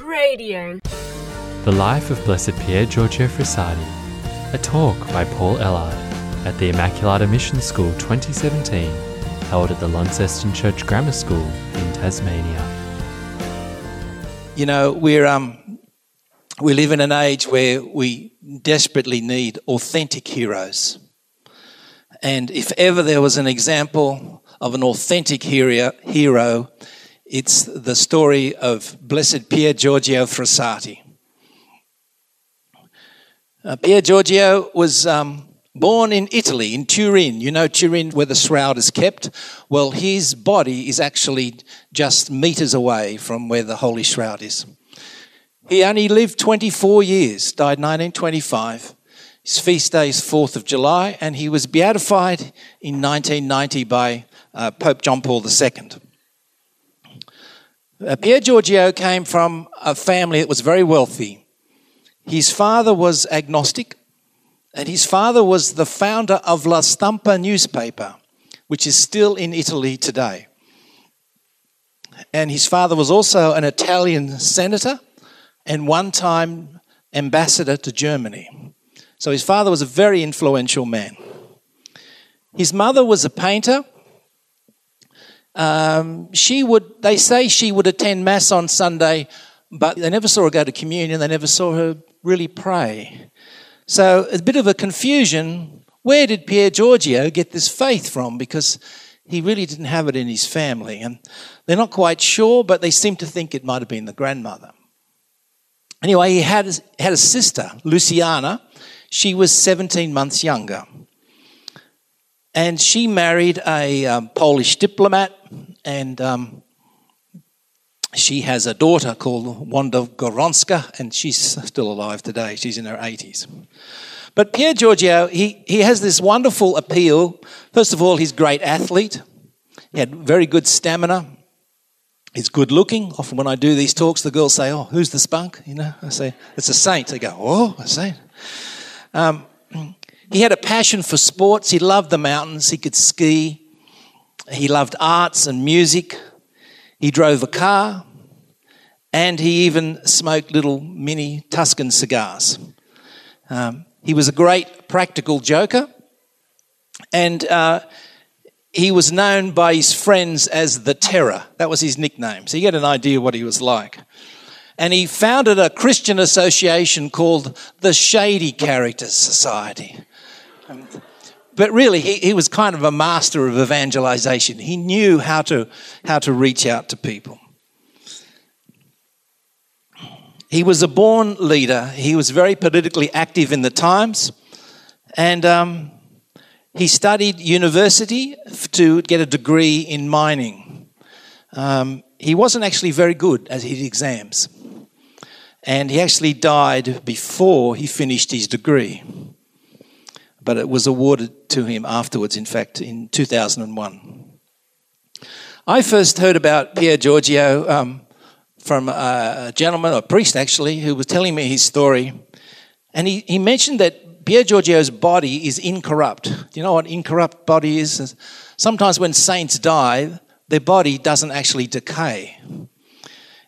Radio. The Life of Blessed Pier Giorgio Frassati, a talk by Paul Ellard at the Immaculata Mission School 2017, held at the Launceston Church Grammar School in Tasmania. You know, we're um, we live in an age where we desperately need authentic heroes. And if ever there was an example of an authentic hero, hero it's the story of Blessed Pier Giorgio Frassati. Uh, Pier Giorgio was um, born in Italy, in Turin. You know Turin, where the shroud is kept? Well, his body is actually just meters away from where the Holy Shroud is. He only lived 24 years, died 1925. His feast day is 4th of July, and he was beatified in 1990 by uh, Pope John Paul II. Uh, Pier Giorgio came from a family that was very wealthy. His father was agnostic, and his father was the founder of La Stampa newspaper, which is still in Italy today. And his father was also an Italian senator and one time ambassador to Germany. So his father was a very influential man. His mother was a painter um, she would, they say she would attend Mass on Sunday, but they never saw her go to communion, they never saw her really pray. So, a bit of a confusion. Where did Pier Giorgio get this faith from? Because he really didn't have it in his family. And they're not quite sure, but they seem to think it might have been the grandmother. Anyway, he had, had a sister, Luciana. She was 17 months younger. And she married a um, Polish diplomat and um, she has a daughter called Wanda Gawronska, and she's still alive today. She's in her 80s. But Pier Giorgio, he, he has this wonderful appeal. First of all, he's a great athlete. He had very good stamina. He's good looking. Often when I do these talks, the girls say, Oh, who's the spunk? You know, I say, It's a saint. They go, Oh, a saint. Um, passion for sports. He loved the mountains. He could ski. He loved arts and music. He drove a car. And he even smoked little mini Tuscan cigars. Um, he was a great practical joker. And uh, he was known by his friends as the Terror. That was his nickname. So you get an idea what he was like. And he founded a Christian association called the Shady Characters Society. But really, he, he was kind of a master of evangelization. He knew how to, how to reach out to people. He was a born leader. He was very politically active in the times. And um, he studied university to get a degree in mining. Um, he wasn't actually very good at his exams. And he actually died before he finished his degree but it was awarded to him afterwards, in fact, in 2001. I first heard about Pier Giorgio um, from a gentleman, a priest actually, who was telling me his story. And he, he mentioned that Pier Giorgio's body is incorrupt. Do you know what incorrupt body is? Sometimes when saints die, their body doesn't actually decay.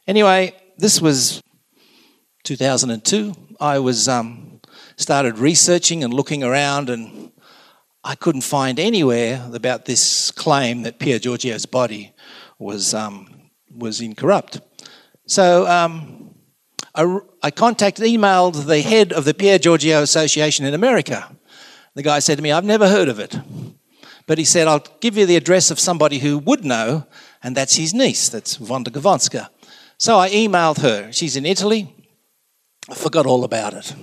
Anyway, this was 2002. I was um, started researching and looking around, and I couldn't find anywhere about this claim that Pier Giorgio's body was, um, was incorrupt. So um, I, I contacted, emailed the head of the Pier Giorgio Association in America. The guy said to me, I've never heard of it. But he said, I'll give you the address of somebody who would know, and that's his niece, that's Wanda Gawronska. So I emailed her. She's in Italy. I forgot all about it.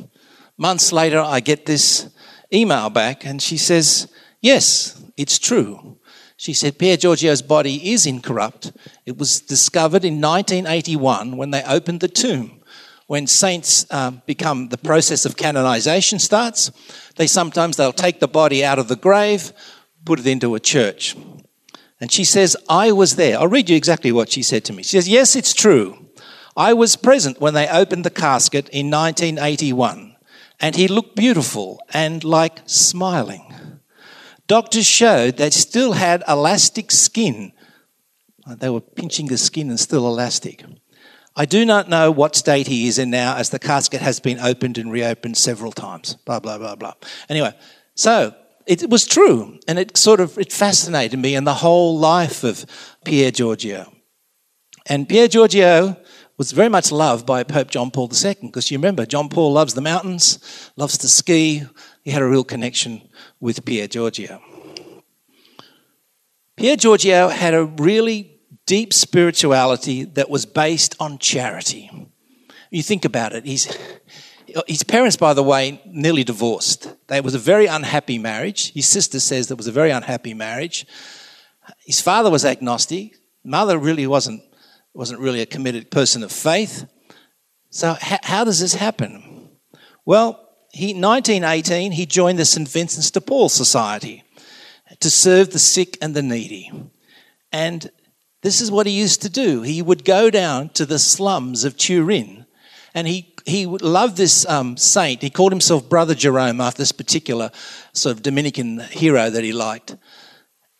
Months later, I get this email back, and she says, Yes, it's true. She said, Pier Giorgio's body is incorrupt. It was discovered in 1981 when they opened the tomb. When saints um, become, the process of canonization starts, they sometimes they'll take the body out of the grave, put it into a church. And she says, I was there. I'll read you exactly what she said to me. She says, Yes, it's true. I was present when they opened the casket in 1981 and he looked beautiful and like smiling. Doctors showed that still had elastic skin. Uh, they were pinching the skin and still elastic. I do not know what state he is in now, as the casket has been opened and reopened several times. Blah, blah, blah, blah. Anyway, so it was true, and it sort of it fascinated me and the whole life of Pier Giorgio. And Pier Giorgio was very much loved by Pope John Paul II, because you remember, John Paul loves the mountains, loves to ski. He had a real connection with Pier Giorgio. Pier Giorgio had a really deep spirituality that was based on charity. You think about it, he's, his parents, by the way, nearly divorced. It was a very unhappy marriage. His sister says it was a very unhappy marriage. His father was agnostic. Mother really wasn't wasn't really a committed person of faith. So, how, how does this happen? Well, he, 1918, he joined the St. Vincent de Paul Society to serve the sick and the needy. And this is what he used to do. He would go down to the slums of Turin and he, he loved this um, saint. He called himself Brother Jerome after this particular sort of Dominican hero that he liked.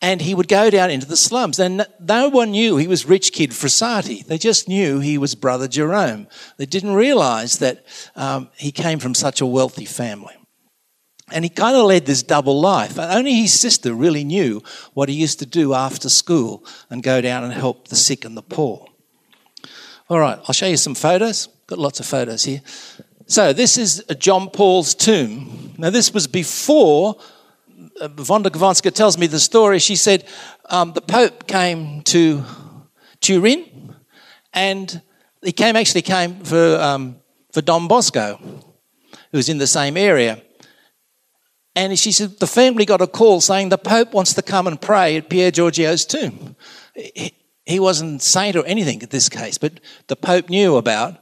And he would go down into the slums. And no one knew he was rich kid Frassati. They just knew he was Brother Jerome. They didn't realize that um, he came from such a wealthy family. And he kind of led this double life. Only his sister really knew what he used to do after school and go down and help the sick and the poor. All right, I'll show you some photos. Got lots of photos here. So, this is John Paul's tomb. Now, this was before Wanda Gawronska tells me the story. She said um, the Pope came to Turin, and he came actually came for um, for Don Bosco, who was in the same area. And she said the family got a call saying the Pope wants to come and pray at Pier Giorgio's tomb. He, wasn't saint or anything in this case, but the Pope knew about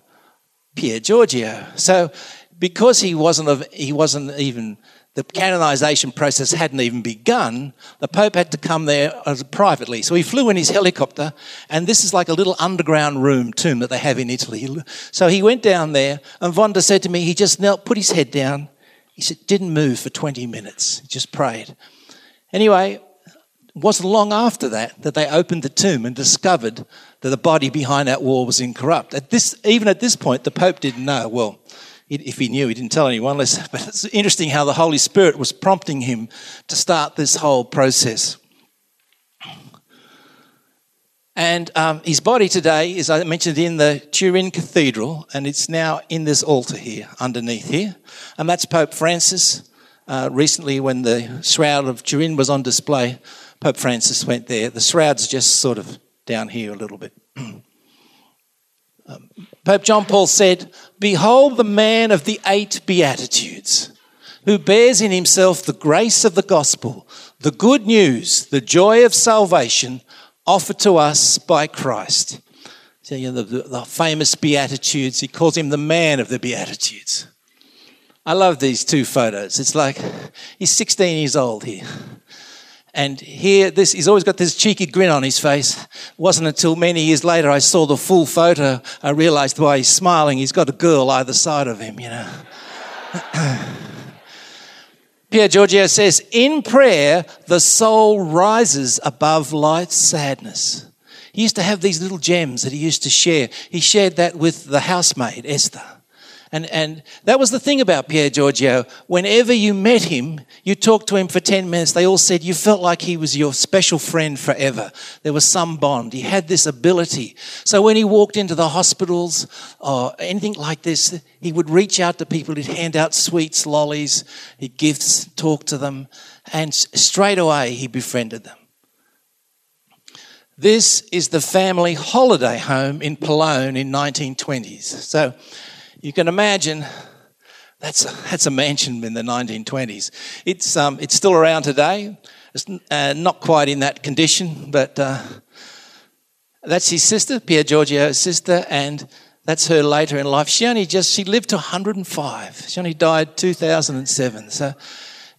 Pier Giorgio. So because he wasn't of, he wasn't even the canonization process hadn't even begun, the Pope had to come there privately. So he flew in his helicopter, and this is like a little underground room tomb that they have in Italy. So he went down there, and Wanda said to me, he just knelt, put his head down. He said, didn't move for 20 minutes, he just prayed. Anyway, it wasn't long after that that they opened the tomb and discovered that the body behind that wall was incorrupt. At this, even at this point, the Pope didn't know. Well, if he knew, he didn't tell anyone. But it's interesting how the Holy Spirit was prompting him to start this whole process. And um, his body today is, I mentioned, in the Turin Cathedral, and it's now in this altar here, underneath here. And that's Pope Francis. Uh, recently, when the Shroud of Turin was on display, Pope Francis went there. The shroud's just sort of down here a little bit. um, Pope John Paul said, Behold the man of the eight Beatitudes, who bears in himself the grace of the gospel, the good news, the joy of salvation offered to us by Christ. So, you know, the, the famous Beatitudes, he calls him the man of the Beatitudes. I love these two photos. It's like he's 16 years old here. And here, this, he's always got this cheeky grin on his face. It wasn't until many years later I saw the full photo, I realized why he's smiling. He's got a girl either side of him, you know. Pierre Giorgio says, In prayer, the soul rises above life's sadness. He used to have these little gems that he used to share. He shared that with the housemaid, Esther. And, and that was the thing about Pier Giorgio. Whenever you met him, you talked to him for 10 minutes, they all said you felt like he was your special friend forever. There was some bond. He had this ability. So when he walked into the hospitals or anything like this, he would reach out to people, he'd hand out sweets, lollies, he'd gifts, talk to them, and straight away he befriended them. This is the family holiday home in Pollone in 1920s. So you can imagine that's a, that's a mansion in the 1920s. It's, um, it's still around today. It's uh, not quite in that condition, but uh, that's his sister, Pier Giorgio's sister, and that's her later in life. She only just, she lived to 105. She only died 2007. So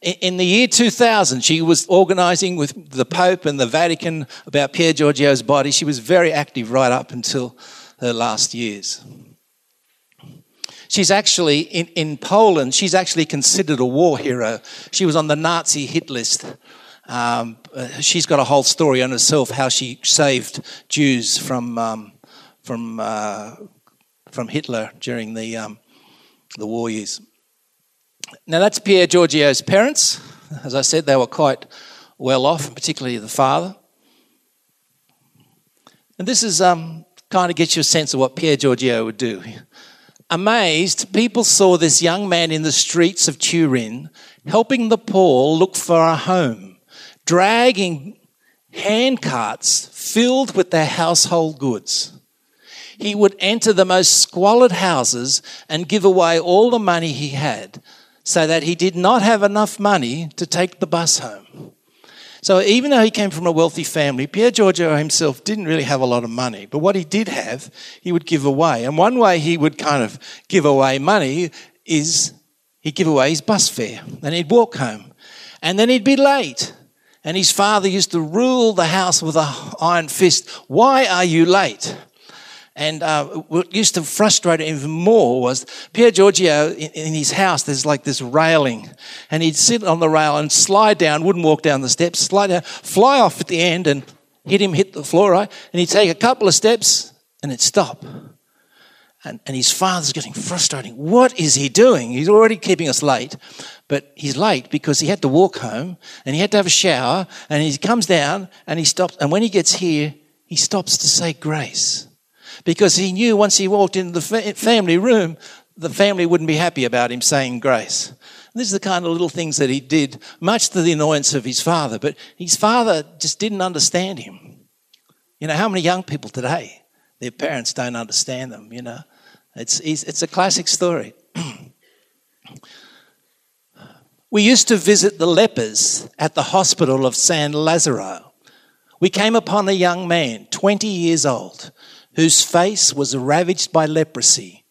in the year 2000, she was organizing with the Pope and the Vatican about Pier Giorgio's body. She was very active right up until her last years. She's actually, in, in Poland, she's actually considered a war hero. She was on the Nazi hit list. Um, uh, she's got a whole story on herself how she saved Jews from, um, from uh, from Hitler during the, um, the war years. Now, that's Pier Giorgio's parents. As I said, they were quite well off, particularly the father. And this is um, kind of gets you a sense of what Pier Giorgio would do. Amazed, people saw this young man in the streets of Turin helping the poor look for a home, dragging handcarts filled with their household goods. He would enter the most squalid houses and give away all the money he had so that he did not have enough money to take the bus home. So even though he came from a wealthy family, Pier Giorgio himself didn't really have a lot of money. But what he did have, he would give away. And one way he would kind of give away money is he'd give away his bus fare. And he'd walk home. And then he'd be late. And his father used to rule the house with an iron fist. Why are you late? And uh, what used to frustrate him even more was Pier Giorgio in, in, his house, there's like this railing. And he'd sit on the rail and slide down, wouldn't walk down the steps, slide down, fly off at the end and hit him, hit the floor, right? And he'd take a couple of steps and it'd stop. And, and his father's getting frustrating. What is he doing? He's already keeping us late. But he's late because he had to walk home and he had to have a shower and he comes down and he stops. And when he gets here, he stops to say grace because he knew once he walked into the family room, the family wouldn't be happy about him saying grace. And this is the kind of little things that he did, much to the annoyance of his father, but his father just didn't understand him. You know, how many young people today, their parents don't understand them, you know? It's, it's a classic story. we used to visit the lepers at the hospital of San Lazzaro. We came upon a young man, 20 years old, whose face was ravaged by leprosy.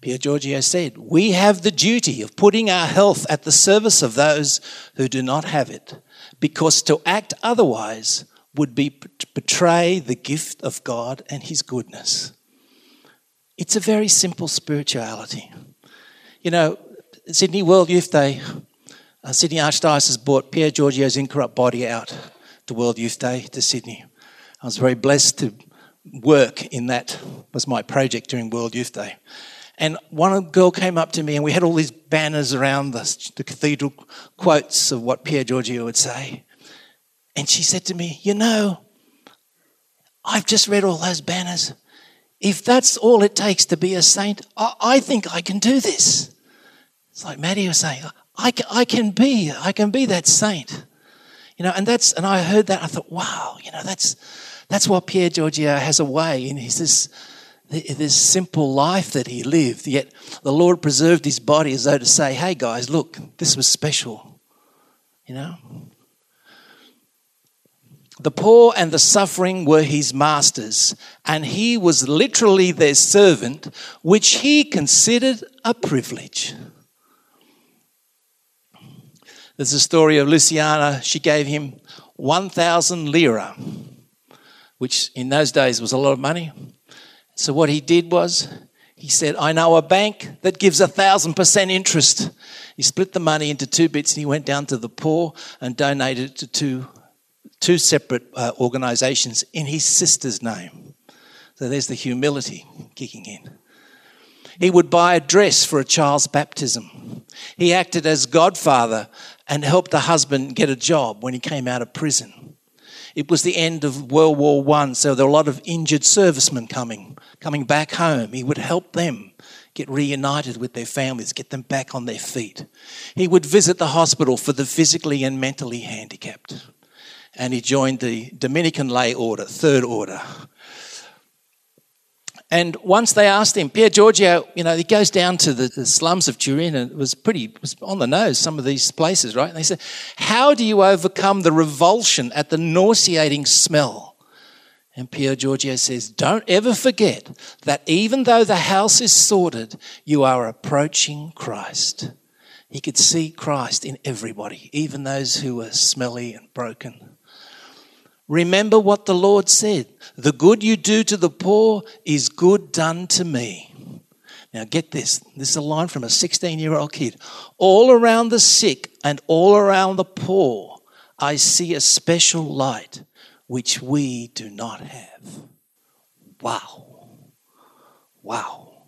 Pier Giorgio said, We have the duty of putting our health at the service of those who do not have it, because to act otherwise would be to betray the gift of God and His goodness. It's a very simple spirituality. You know, Sydney World Youth Day, uh, Sydney Archdiocese brought Pier Giorgio's incorrupt body out to World Youth Day to Sydney. I was very blessed to work in that was my project during World Youth Day. And one girl came up to me, and we had all these banners around the, the cathedral, quotes of what Pier Giorgio would say. And she said to me, You know, I've just read all those banners. If that's all it takes to be a saint, I, I think I can do this. It's like Maddie was saying, I, I can be, I can be that saint. You know, and that's, and I heard that, I thought, wow, you know, that's, that's why Pier Giorgio has a way in his this, this simple life that he lived. Yet the Lord preserved his body as though to say, hey guys, look, this was special. You know? The poor and the suffering were his masters, and he was literally their servant, which he considered a privilege. There's a story of Luciana. She gave him 1,000 lira which in those days was a lot of money. So what he did was he said, I know a bank that gives a thousand percent interest. He split the money into two bits and he went down to the poor and donated it to two, two separate uh, organizations in his sister's name. So there's the humility kicking in. He would buy a dress for a child's baptism. He acted as godfather and helped the husband get a job when he came out of prison. It was the end of World War One, so there were a lot of injured servicemen coming, coming back home. He would help them get reunited with their families, get them back on their feet. He would visit the hospital for the physically and mentally handicapped. And he joined the Dominican lay order, third order. And once they asked him, Pier Giorgio, uh, you know, he goes down to the, the, slums of Turin and it was pretty, it was on the nose, some of these places, right? And they said, How do you overcome the revulsion at the nauseating smell? And Pier Giorgio says, Don't ever forget that even though the house is sordid, you are approaching Christ. He could see Christ in everybody, even those who were smelly and broken. Remember what the Lord said The good you do to the poor is good done to me. Now, get this. This is a line from a 16 year old kid. All around the sick and all around the poor, I see a special light which we do not have. Wow. Wow.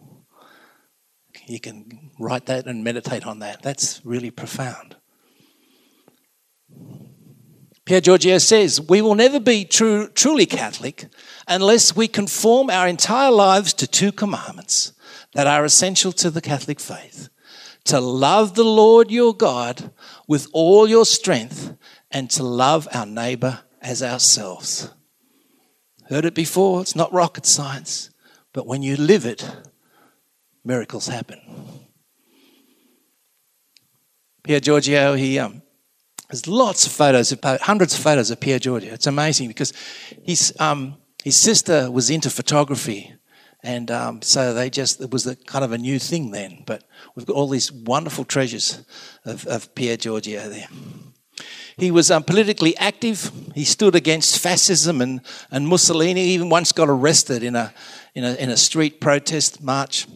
You can write that and meditate on that. That's really profound. Pier Giorgio says, We will never be true, truly Catholic unless we conform our entire lives to two commandments that are essential to the Catholic faith to love the Lord your God with all your strength and to love our neighbor as ourselves. Heard it before, it's not rocket science, but when you live it, miracles happen. Pier Giorgio, he um, there's lots of photos, hundreds of photos of Pier Giorgio. It's amazing because his um, his sister was into photography, and um, so they just it was a kind of a new thing then. But we've got all these wonderful treasures of, of Pier Giorgio there. He was um, politically active. He stood against fascism and, and Mussolini. He even once got arrested in a, in a, in a street protest march.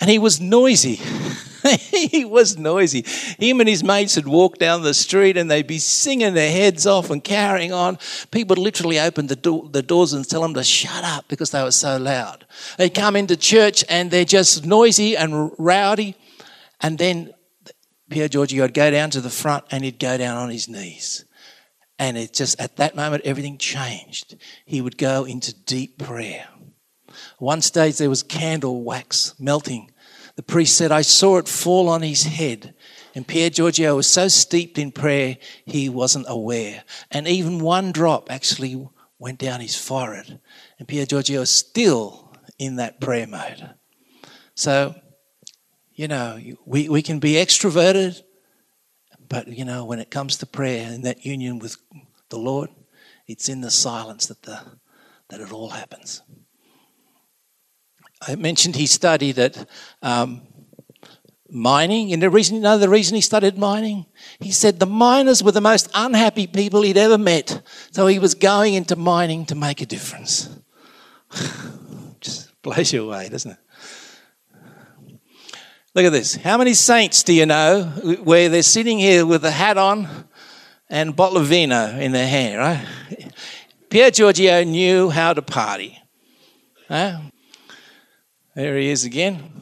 And he was noisy. he was noisy. Him and his mates would walk down the street and they'd be singing their heads off and carrying on. People literally open the, do- the doors and tell them to shut up because they were so loud. They'd come into church and they're just noisy and rowdy. And then Pier Giorgio would go down to the front and he'd go down on his knees. And it just, at that moment, everything changed. He would go into deep prayer. One stage there was candle wax melting. The priest said, I saw it fall on his head. And Pier Giorgio was so steeped in prayer, he wasn't aware. And even one drop actually went down his forehead. And Pier Giorgio is still in that prayer mode. So you know, we, we can be extroverted, but, you know, when it comes to prayer and that union with the Lord, it's in the silence that, the, that it all happens. I mentioned he studied at um, mining. And the reason, you know, the reason he studied mining? He said the miners were the most unhappy people he'd ever met. So he was going into mining to make a difference. Just blows you away, doesn't it? Look at this. How many saints do you know where they're sitting here with a hat on and a bottle of vino in their hand, right? Pier Giorgio knew how to party. Huh? There he is again.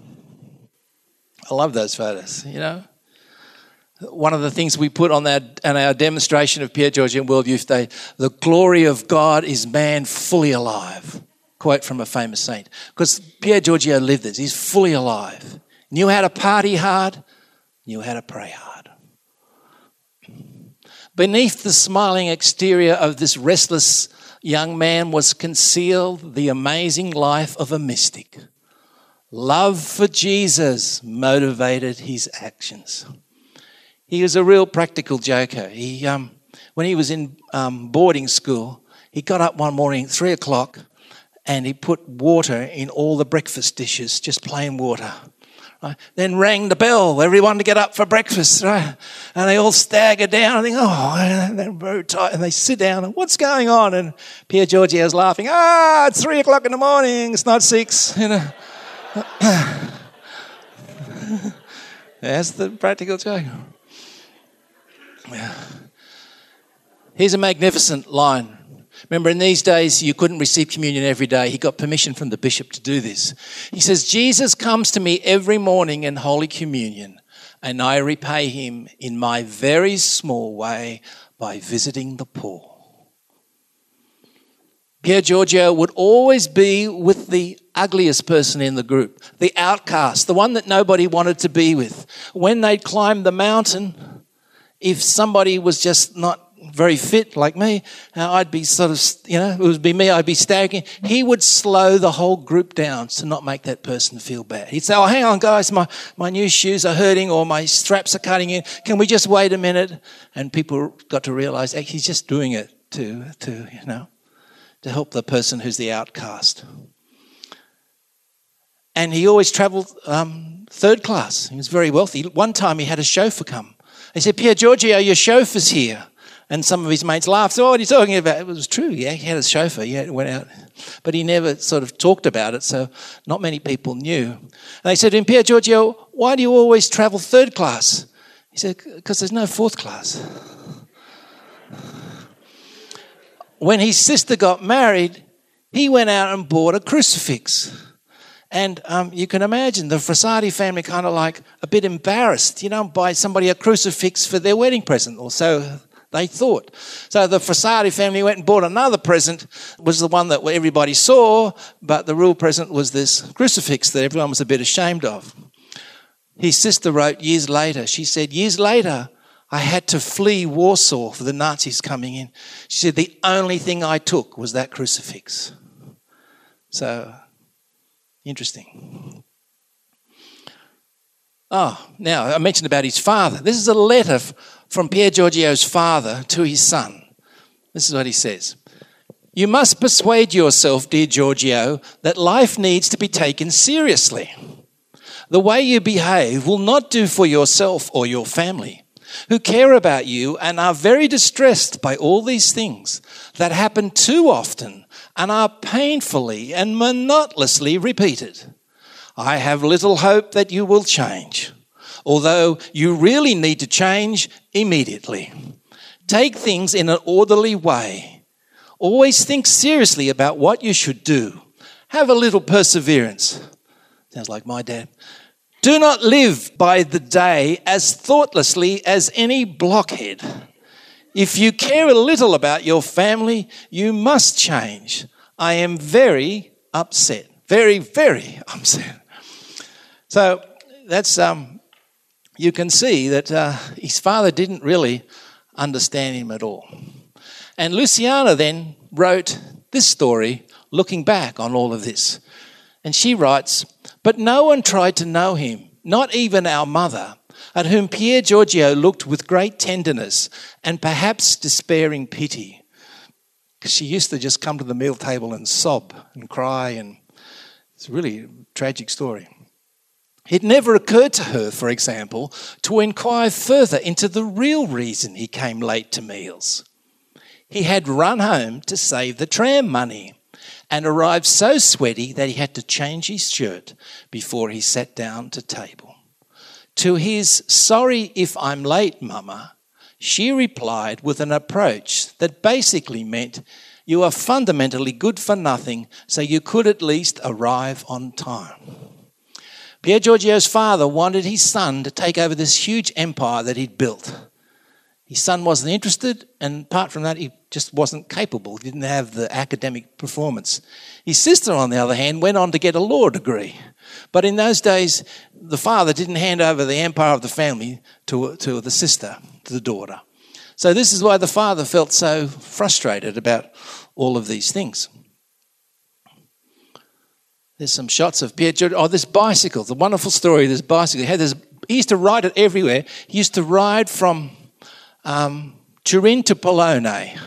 I love those photos, you know. One of the things we put on, that, on our demonstration of Pier Giorgio World Youth Day, the glory of God is man fully alive. Quote from a famous saint. Because Pier Giorgio lived this. He's fully alive knew how to party hard, knew how to pray hard. Beneath the smiling exterior of this restless young man was concealed the amazing life of a mystic. Love for Jesus motivated his actions. He was a real practical joker. He, um, when he was in um, boarding school, he got up one morning, at three o'clock, and he put water in all the breakfast dishes, just plain water. Right? Then rang the bell, everyone to get up for breakfast, right? And they all stagger down and think, oh, they're very tight. And they sit down and what's going on? And Pier Giorgio's laughing, ah, it's three o'clock in the morning, it's not six, you know. That's the practical joke. Here's a magnificent line Remember, in these days, you couldn't receive communion every day. He got permission from the bishop to do this. He says, Jesus comes to me every morning in Holy Communion, and I repay him in my very small way by visiting the poor. Pier Giorgio would always be with the ugliest person in the group, the outcast, the one that nobody wanted to be with. When they'd climb the mountain, if somebody was just not very fit like me, uh, I'd be sort of, you know, it would be me, I'd be staggering. He would slow the whole group down to not make that person feel bad. He'd say, Oh, hang on, guys, my, my new shoes are hurting or my straps are cutting in. Can we just wait a minute? And people got to realize hey, he's just doing it to, to, you know, to help the person who's the outcast. And he always traveled um, third class. He was very wealthy. One time he had a chauffeur come. He said, Pier Giorgio, your chauffeur's here. And some of his mates laughed. So, oh, what are you talking about? It was true. Yeah, he had a chauffeur. He went out. But he never sort of talked about it, so not many people knew. And they said to him, Pier Giorgio, why do you always travel third class? He said, because there's no fourth class. When his sister got married, he went out and bought a crucifix. And um, you can imagine the Frassati family kind of like a bit embarrassed, you know, buy somebody a crucifix for their wedding present, or so they thought. So the Frassati family went and bought another present, was the one that everybody saw, but the real present was this crucifix that everyone was a bit ashamed of. His sister wrote years later, she said, Years later, I had to flee Warsaw for the Nazis coming in. She said, The only thing I took was that crucifix. So, interesting. Oh, now I mentioned about his father. This is a letter from Pier Giorgio's father to his son. This is what he says. You must persuade yourself, dear Giorgio, that life needs to be taken seriously. The way you behave will not do for yourself or your family, who care about you and are very distressed by all these things that happen too often and are painfully and monotonously repeated. I have little hope that you will change, although you really need to change immediately. Take things in an orderly way. Always think seriously about what you should do. Have a little perseverance. Sounds like my dad. Do not live by the day as thoughtlessly as any blockhead. If you care a little about your family, you must change. I am very upset. Very, very upset. So that's, um, you can see that uh, his father didn't really understand him at all. And Luciana then wrote this story looking back on all of this. And she writes, But no one tried to know him, not even our mother, at whom Pier Giorgio looked with great tenderness and perhaps despairing pity. Because she used to just come to the meal table and sob and cry, and it's really a tragic story. It never occurred to her, for example, to inquire further into the real reason he came late to meals. He had run home to save the tram money and arrived so sweaty that he had to change his shirt before he sat down to table. To his sorry if I'm late, Mama, she replied with an approach that basically meant you are fundamentally good for nothing, so you could at least arrive on time. Pier Giorgio's father wanted his son to take over this huge empire that he'd built. His son wasn't interested, and apart from that, he just wasn't capable. He didn't have the academic performance. His sister, on the other hand, went on to get a law degree. But in those days, the father didn't hand over the empire of the family to, to the sister, to the daughter. So, this is why the father felt so frustrated about all of these things. There's some shots of Pietro. Oh, this bicycle, the wonderful story of this bicycle. He, had this, he used to ride it everywhere. He used to ride from um, Turin to Pollone,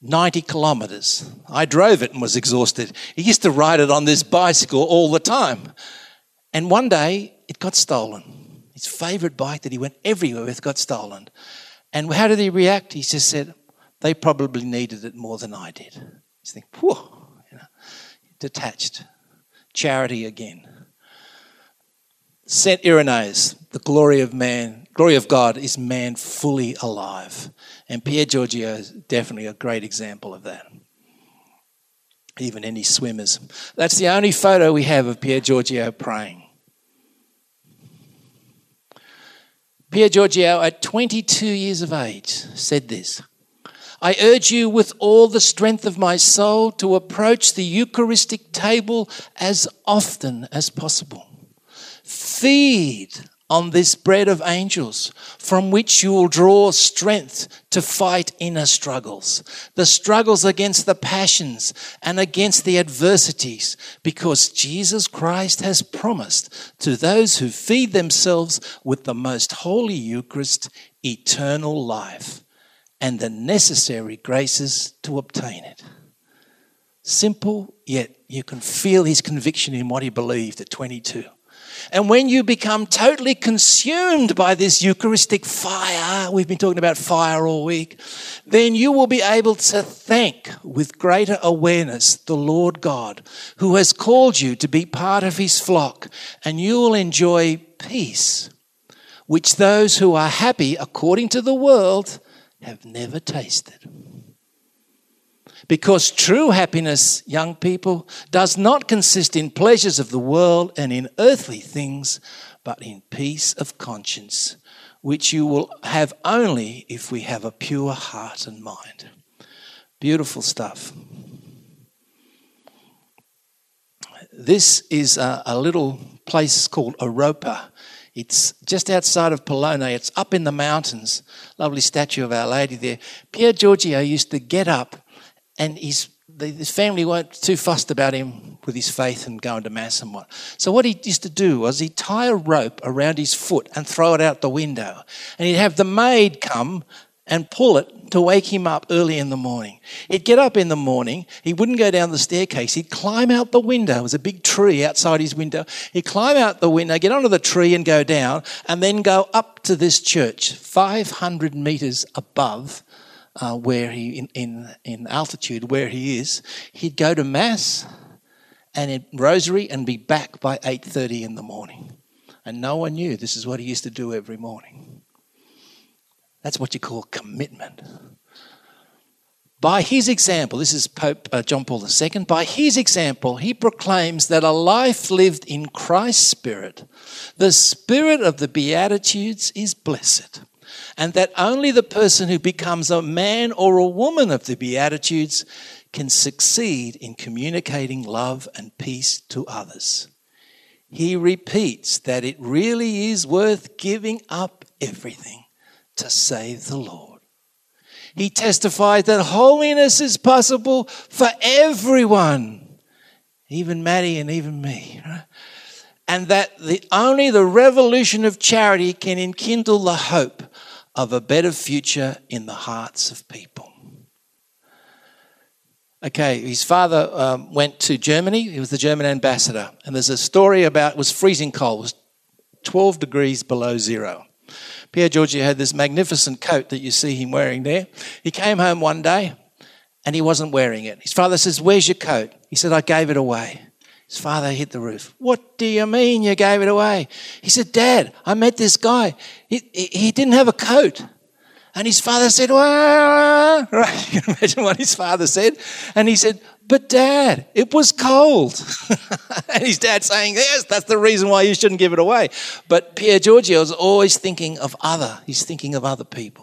90 kilometers. I drove it and was exhausted. He used to ride it on this bicycle all the time. And one day it got stolen. His favorite bike that he went everywhere with got stolen. And how did he react? He just said, they probably needed it more than I did. He's thinking, whew detached. Charity again. Saint Irenaeus, the glory of man, glory of God is man fully alive. And Pier Giorgio is definitely a great example of that. Even any swimmers. That's the only photo we have of Pier Giorgio praying. Pier Giorgio, at 22 years of age, said this I urge you with all the strength of my soul to approach the Eucharistic table as often as possible. Feed on this bread of angels, from which you will draw strength to fight inner struggles, the struggles against the passions and against the adversities, because Jesus Christ has promised to those who feed themselves with the most holy Eucharist eternal life and the necessary graces to obtain it. Simple, yet you can feel his conviction in what he believed at 22. And when you become totally consumed by this Eucharistic fire, we've been talking about fire all week, then you will be able to thank with greater awareness the Lord God who has called you to be part of his flock, and you will enjoy peace, which those who are happy according to the world have never tasted. Because true happiness, young people, does not consist in pleasures of the world and in earthly things, but in peace of conscience, which you will have only if we have a pure heart and mind. Beautiful stuff. This is a, a little place called Oropa. It's just outside of Pollone. It's up in the mountains. Lovely statue of Our Lady there. Pier Giorgio used to get up, and his, his family weren't too fussed about him with his faith and going to Mass and what. So, what he used to do was he'd tie a rope around his foot and throw it out the window. And he'd have the maid come and pull it to wake him up early in the morning. He'd get up in the morning, he wouldn't go down the staircase, he'd climb out the window. There was a big tree outside his window. He'd climb out the window, get onto the tree and go down, and then go up to this church, 500 metres above uh, where he, in, in, in altitude, where he is. He'd go to Mass and in Rosary and be back by 8.30 in the morning. And no one knew this is what he used to do every morning. That's what you call commitment. By his example, this is Pope uh, John Paul II, by his example, he proclaims that a life lived in Christ's Spirit, the Spirit of the Beatitudes, is blessed, and that only the person who becomes a man or a woman of the Beatitudes can succeed in communicating love and peace to others. He repeats that it really is worth giving up everything to save the Lord. He testified that holiness is possible for everyone, even Maddie and even me. Right? And that the, only the revolution of charity can enkindle the hope of a better future in the hearts of people. Okay, his father um, went to Germany. He was the German ambassador. And there's a story about it was freezing cold. It was 12 degrees below zero. Pier Giorgio had this magnificent coat that you see him wearing there. He came home one day and he wasn't wearing it. His father says, Where's your coat? He said, I gave it away. His father hit the roof. What do you mean you gave it away? He said, Dad, I met this guy. He, he, he didn't have a coat. And his father said, Wah! right? You can imagine what his father said. And he said, but dad, it was cold. and his dad saying, yes, that's the reason why you shouldn't give it away. But Pierre Giorgio is always thinking of other. He's thinking of other people.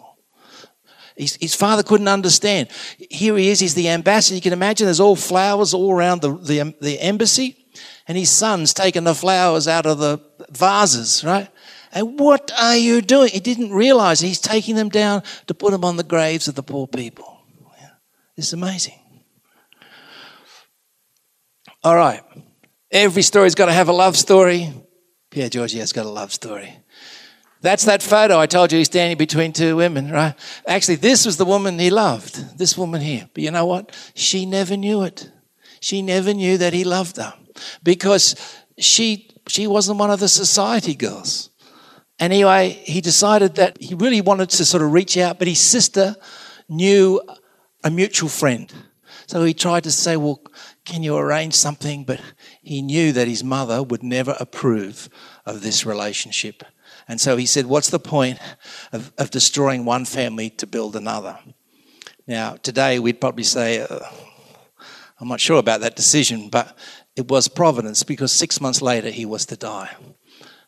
His, his, father couldn't understand. Here he is, he's the ambassador. You can imagine there's all flowers all around the, the, the embassy. And his son's taking the flowers out of the vases, right? And what are you doing? He didn't realize he's taking them down to put them on the graves of the poor people. It's amazing. All right. Every story's got to have a love story. Pierre Giorgio's got a love story. That's that photo I told you he's standing between two women, right? Actually, this was the woman he loved, this woman here. But you know what? She never knew it. She never knew that he loved her because she, she wasn't one of the society girls. Anyway, he decided that he really wanted to sort of reach out, but his sister knew a mutual friend. So he tried to say, Well, can you arrange something? But he knew that his mother would never approve of this relationship. And so he said, What's the point of, of destroying one family to build another? Now, today we'd probably say, uh, I'm not sure about that decision, but it was providence because six months later he was to die.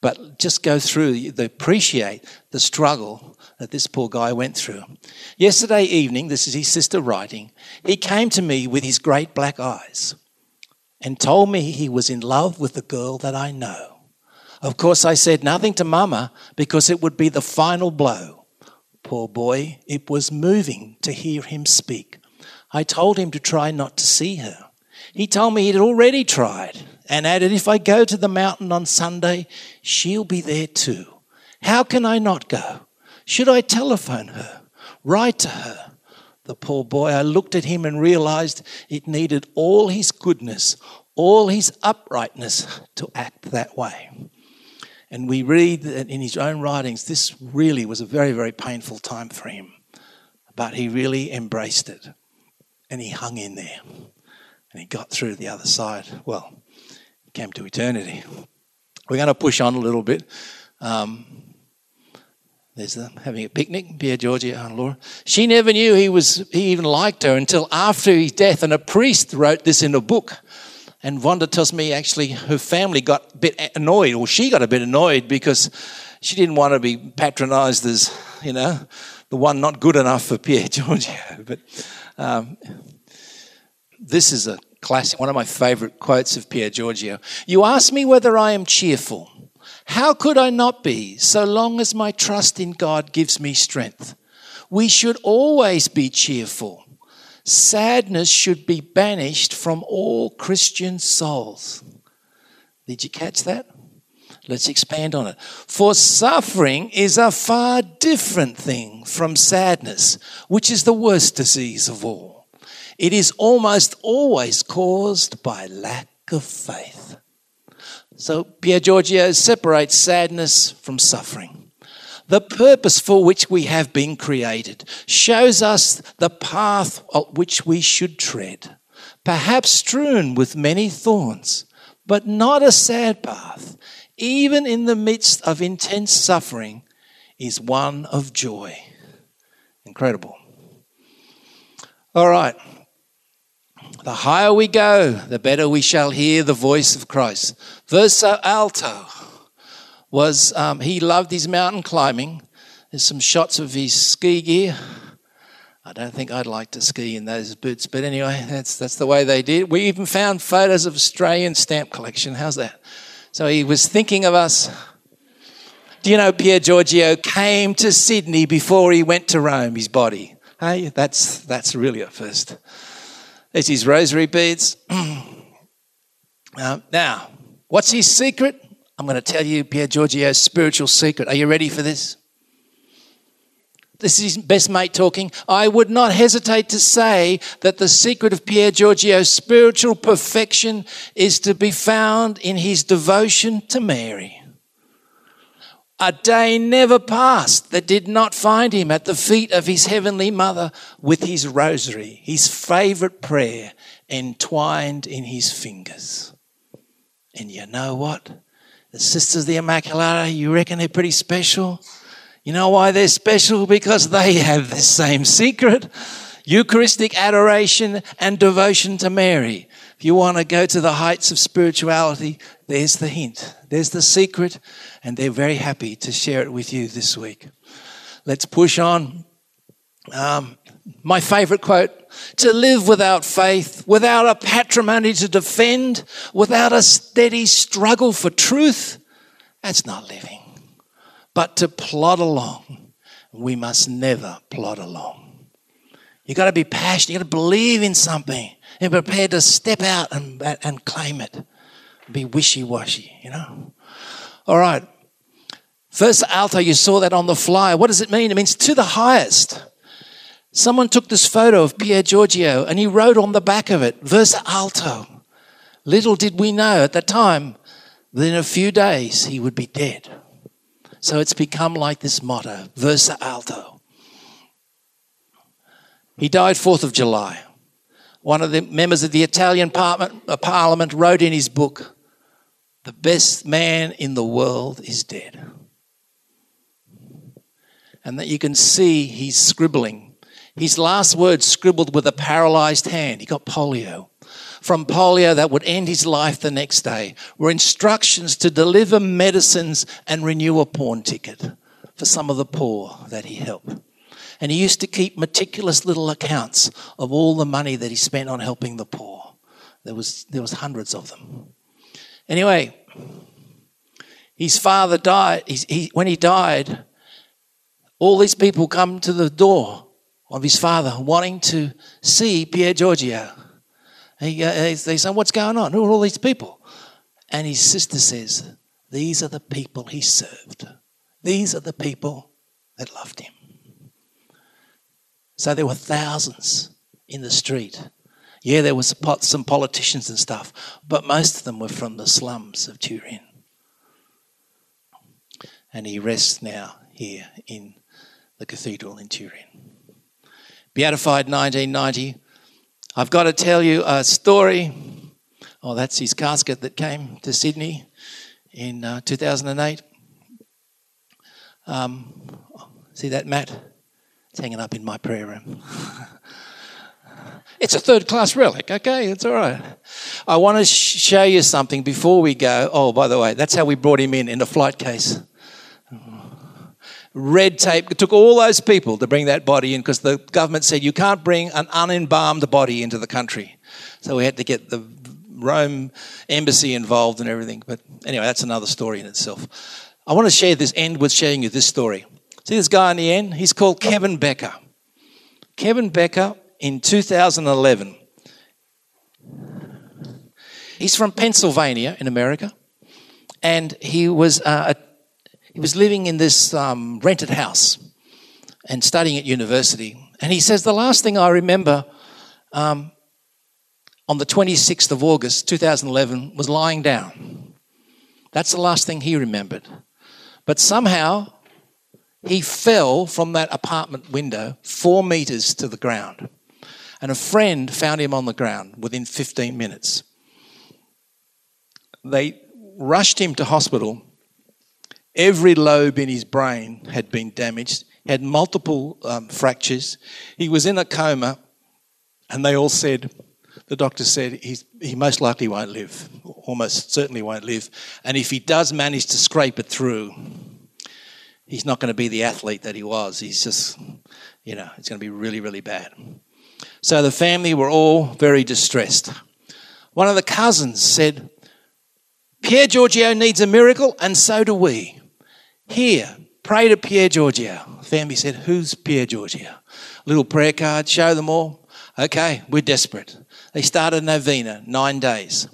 But just go through, the, appreciate the struggle that this poor guy went through. Yesterday evening, this is his sister writing, he came to me with his great black eyes and told me he was in love with the girl that I know. Of course, I said nothing to Mama because it would be the final blow. Poor boy, it was moving to hear him speak. I told him to try not to see her. He told me he'd already tried and added, If I go to the mountain on Sunday, she'll be there too. How can I not go? Should I telephone her? Write to her? The poor boy, I looked at him and realized it needed all his goodness, all his uprightness to act that way. And we read that in his own writings, this really was a very, very painful time for him. But he really embraced it and he hung in there and he got through to the other side. Well, he came to eternity. We're going to push on a little bit. Um, There's them having a picnic, Pierre Giorgio and Laura. She never knew he was he even liked her until after his death, and a priest wrote this in a book. And Wanda tells me actually her family got a bit annoyed, or she got a bit annoyed because she didn't want to be patronized as, you know, the one not good enough for Pierre Giorgio. But um, this is a classic, one of my favorite quotes of Pierre Giorgio. You ask me whether I am cheerful. How could I not be so long as my trust in God gives me strength? We should always be cheerful. Sadness should be banished from all Christian souls. Did you catch that? Let's expand on it. For suffering is a far different thing from sadness, which is the worst disease of all. It is almost always caused by lack of faith. So Pier Giorgio separates sadness from suffering. The purpose for which we have been created shows us the path which we should tread, perhaps strewn with many thorns, but not a sad path even in the midst of intense suffering, is one of joy. Incredible. All right. The higher we go, the better we shall hear the voice of Christ. Verso alto was um, he loved his mountain climbing. There's some shots of his ski gear. I don't think I'd like to ski in those boots, but anyway, that's that's the way they did. We even found photos of Australian stamp collection. How's that? So he was thinking of us. Do you know Pier Giorgio came to Sydney before he went to Rome, his body? Hey, that's, that's really a first. There's his rosary beads. um, now, what's his secret? I'm going to tell you Pier Giorgio's spiritual secret. Are you ready for this? this is his best mate talking, I would not hesitate to say that the secret of Pier Giorgio's spiritual perfection is to be found in his devotion to Mary. A day never passed that did not find him at the feet of his heavenly mother with his rosary, his favorite prayer, entwined in his fingers. And you know what? The Sisters of the Immaculata, you reckon they're pretty special? You know why they're special? Because they have the same secret Eucharistic adoration and devotion to Mary. If you want to go to the heights of spirituality, there's the hint, there's the secret, and they're very happy to share it with you this week. Let's push on. Um, my favorite quote to live without faith, without a patrimony to defend, without a steady struggle for truth, that's not living but to plod along. We must never plod along. You've got to be passionate. You've got to believe in something and prepared to step out and, and claim it. Be wishy washy, you know? All right. Verso alto, you saw that on the flyer. What does it mean? It means to the highest. Someone took this photo of Pier Giorgio and he wrote on the back of it, verso alto. Little did we know at the time that in a few days he would be dead. So it's become like this motto, verso alto. He died 4th of July. One of the members of the Italian uh, parliament wrote in his book, The best man in the world is dead. And that you can see he's scribbling. His last words scribbled with a paralyzed hand. He got polio from polio that would end his life the next day were instructions to deliver medicines and renew a pawn ticket for some of the poor that he helped. And he used to keep meticulous little accounts of all the money that he spent on helping the poor. There was, there was hundreds of them. Anyway, his father died. He, when he died, all these people come to the door of his father wanting to see Pier Giorgio. He, uh, they say, What's going on? Who are all these people? And his sister says, These are the people he served. These are the people that loved him. So there were thousands in the street. Yeah, there was some politicians and stuff, but most of them were from the slums of Turin. And he rests now here in the cathedral in Turin. Beatified 1990, I've got to tell you a story. Oh, that's his casket that came to Sydney in uh, 2008. Um, See that mat? It's hanging up in my prayer room. it's a third class relic, okay? It's all right. I want to sh- show you something before we go. Oh, by the way, that's how we brought him in, in a flight case. Red tape. It took all those people to bring that body in because the government said you can't bring an unembalmed body into the country. So we had to get the Rome embassy involved and everything. But anyway, that's another story in itself. I want to share this, end with sharing you this story. See this guy in the end? He's called Kevin Becker. Kevin Becker in 2011. He's from Pennsylvania in America, and he was uh, a, he was living in this um, rented house and studying at university. And he says the last thing I remember um, on the 26th of August 2011 was lying down. That's the last thing he remembered. But somehow he fell from that apartment window four meters to the ground. And a friend found him on the ground within 15 minutes. They rushed him to hospital. Every lobe in his brain had been damaged, had multiple um, fractures. He was in a coma, and they all said, the doctor said he most likely won't live, almost certainly won't live. And if he does manage to scrape it through, he's not going to be the athlete that he was. He's just, you know, it's going to be really, really bad. So the family were all very distressed. One of the cousins said, Pier Giorgio needs a miracle, and so do we. Here, pray to Pier Giorgio. Family said, Who's Pier Giorgio? Little prayer card, show them all. Okay, we're desperate. They started novena, nine days.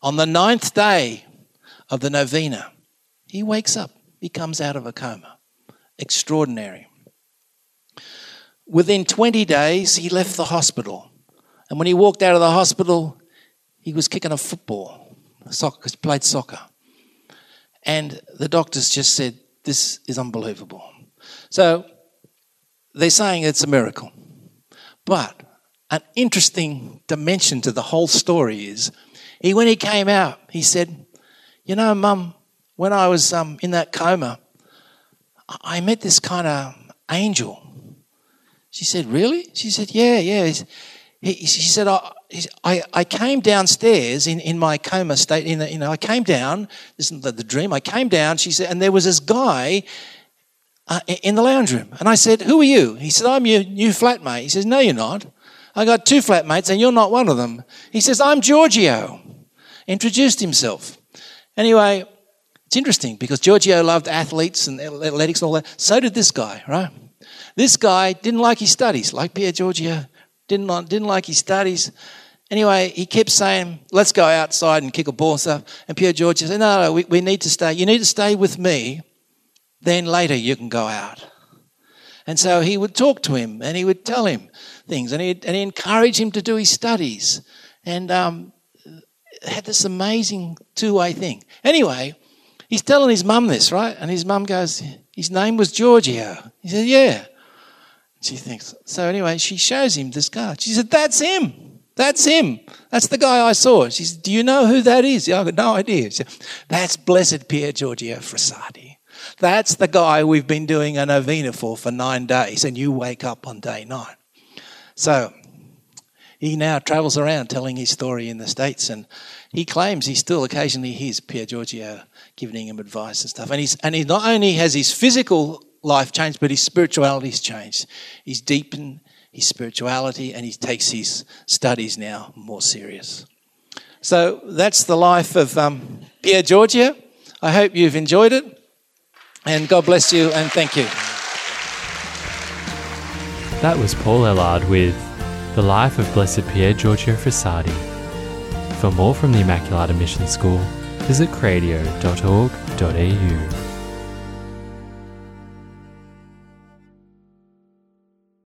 On the ninth day of the novena, he wakes up. He comes out of a coma. Extraordinary. Within 20 days, he left the hospital. And when he walked out of the hospital, he was kicking a football. Soccer, played soccer. And the doctors just said, This is unbelievable. So they're saying it's a miracle. But an interesting dimension to the whole story is he, when he came out, he said, You know, Mum, when I was um, in that coma, I met this kind of angel. She said, Really? She said, Yeah, yeah. He, she said, I, I, I, came downstairs in, in my coma state. In the, you know, I came down, this is the, the dream. I came down, she said, and there was this guy uh, in the lounge room. And I said, Who are you? He said, I'm your new flatmate. He says, No, you're not. I got two flatmates and you're not one of them. He says, I'm Giorgio. Introduced himself. Anyway, it's interesting because Giorgio loved athletes and athletics and all that. So did this guy, right? This guy didn't like his studies, like Pier Giorgio, didn't, didn't like his studies. Anyway, he kept saying, let's go outside and kick a ball and stuff. And Pier Giorgio said, no, no, we, we need to stay. You need to stay with me. Then later you can go out. And so he would talk to him and he would tell him, things, and he and he encouraged him to do his studies, and um, had this amazing two-way thing. Anyway, he's telling his mum this, right? And his mum goes, "His name was Giorgio." He said, "Yeah." She thinks so. Anyway, she shows him this card. She said, "That's him. That's him. That's the guy I saw." She said, "Do you know who that is?" Yeah, I got no idea. She Said, That's Blessed Pier Giorgio Frassati. That's the guy we've been doing a novena for for nine days, and you wake up on day nine. So he now travels around telling his story in the States and he claims he still occasionally hears Pier Giorgio giving him advice and stuff. And he's and he not only has his physical life changed, but his spirituality's changed. He's deepened his spirituality and he takes his studies now more serious. So that's the life of um, Pier Giorgio. I hope you've enjoyed it. And God bless you and thank you. That was Paul Ellard with The Life of Blessed Pier Giorgio Frassati. For more from the Immaculata Mission School, visit cradio.org.au.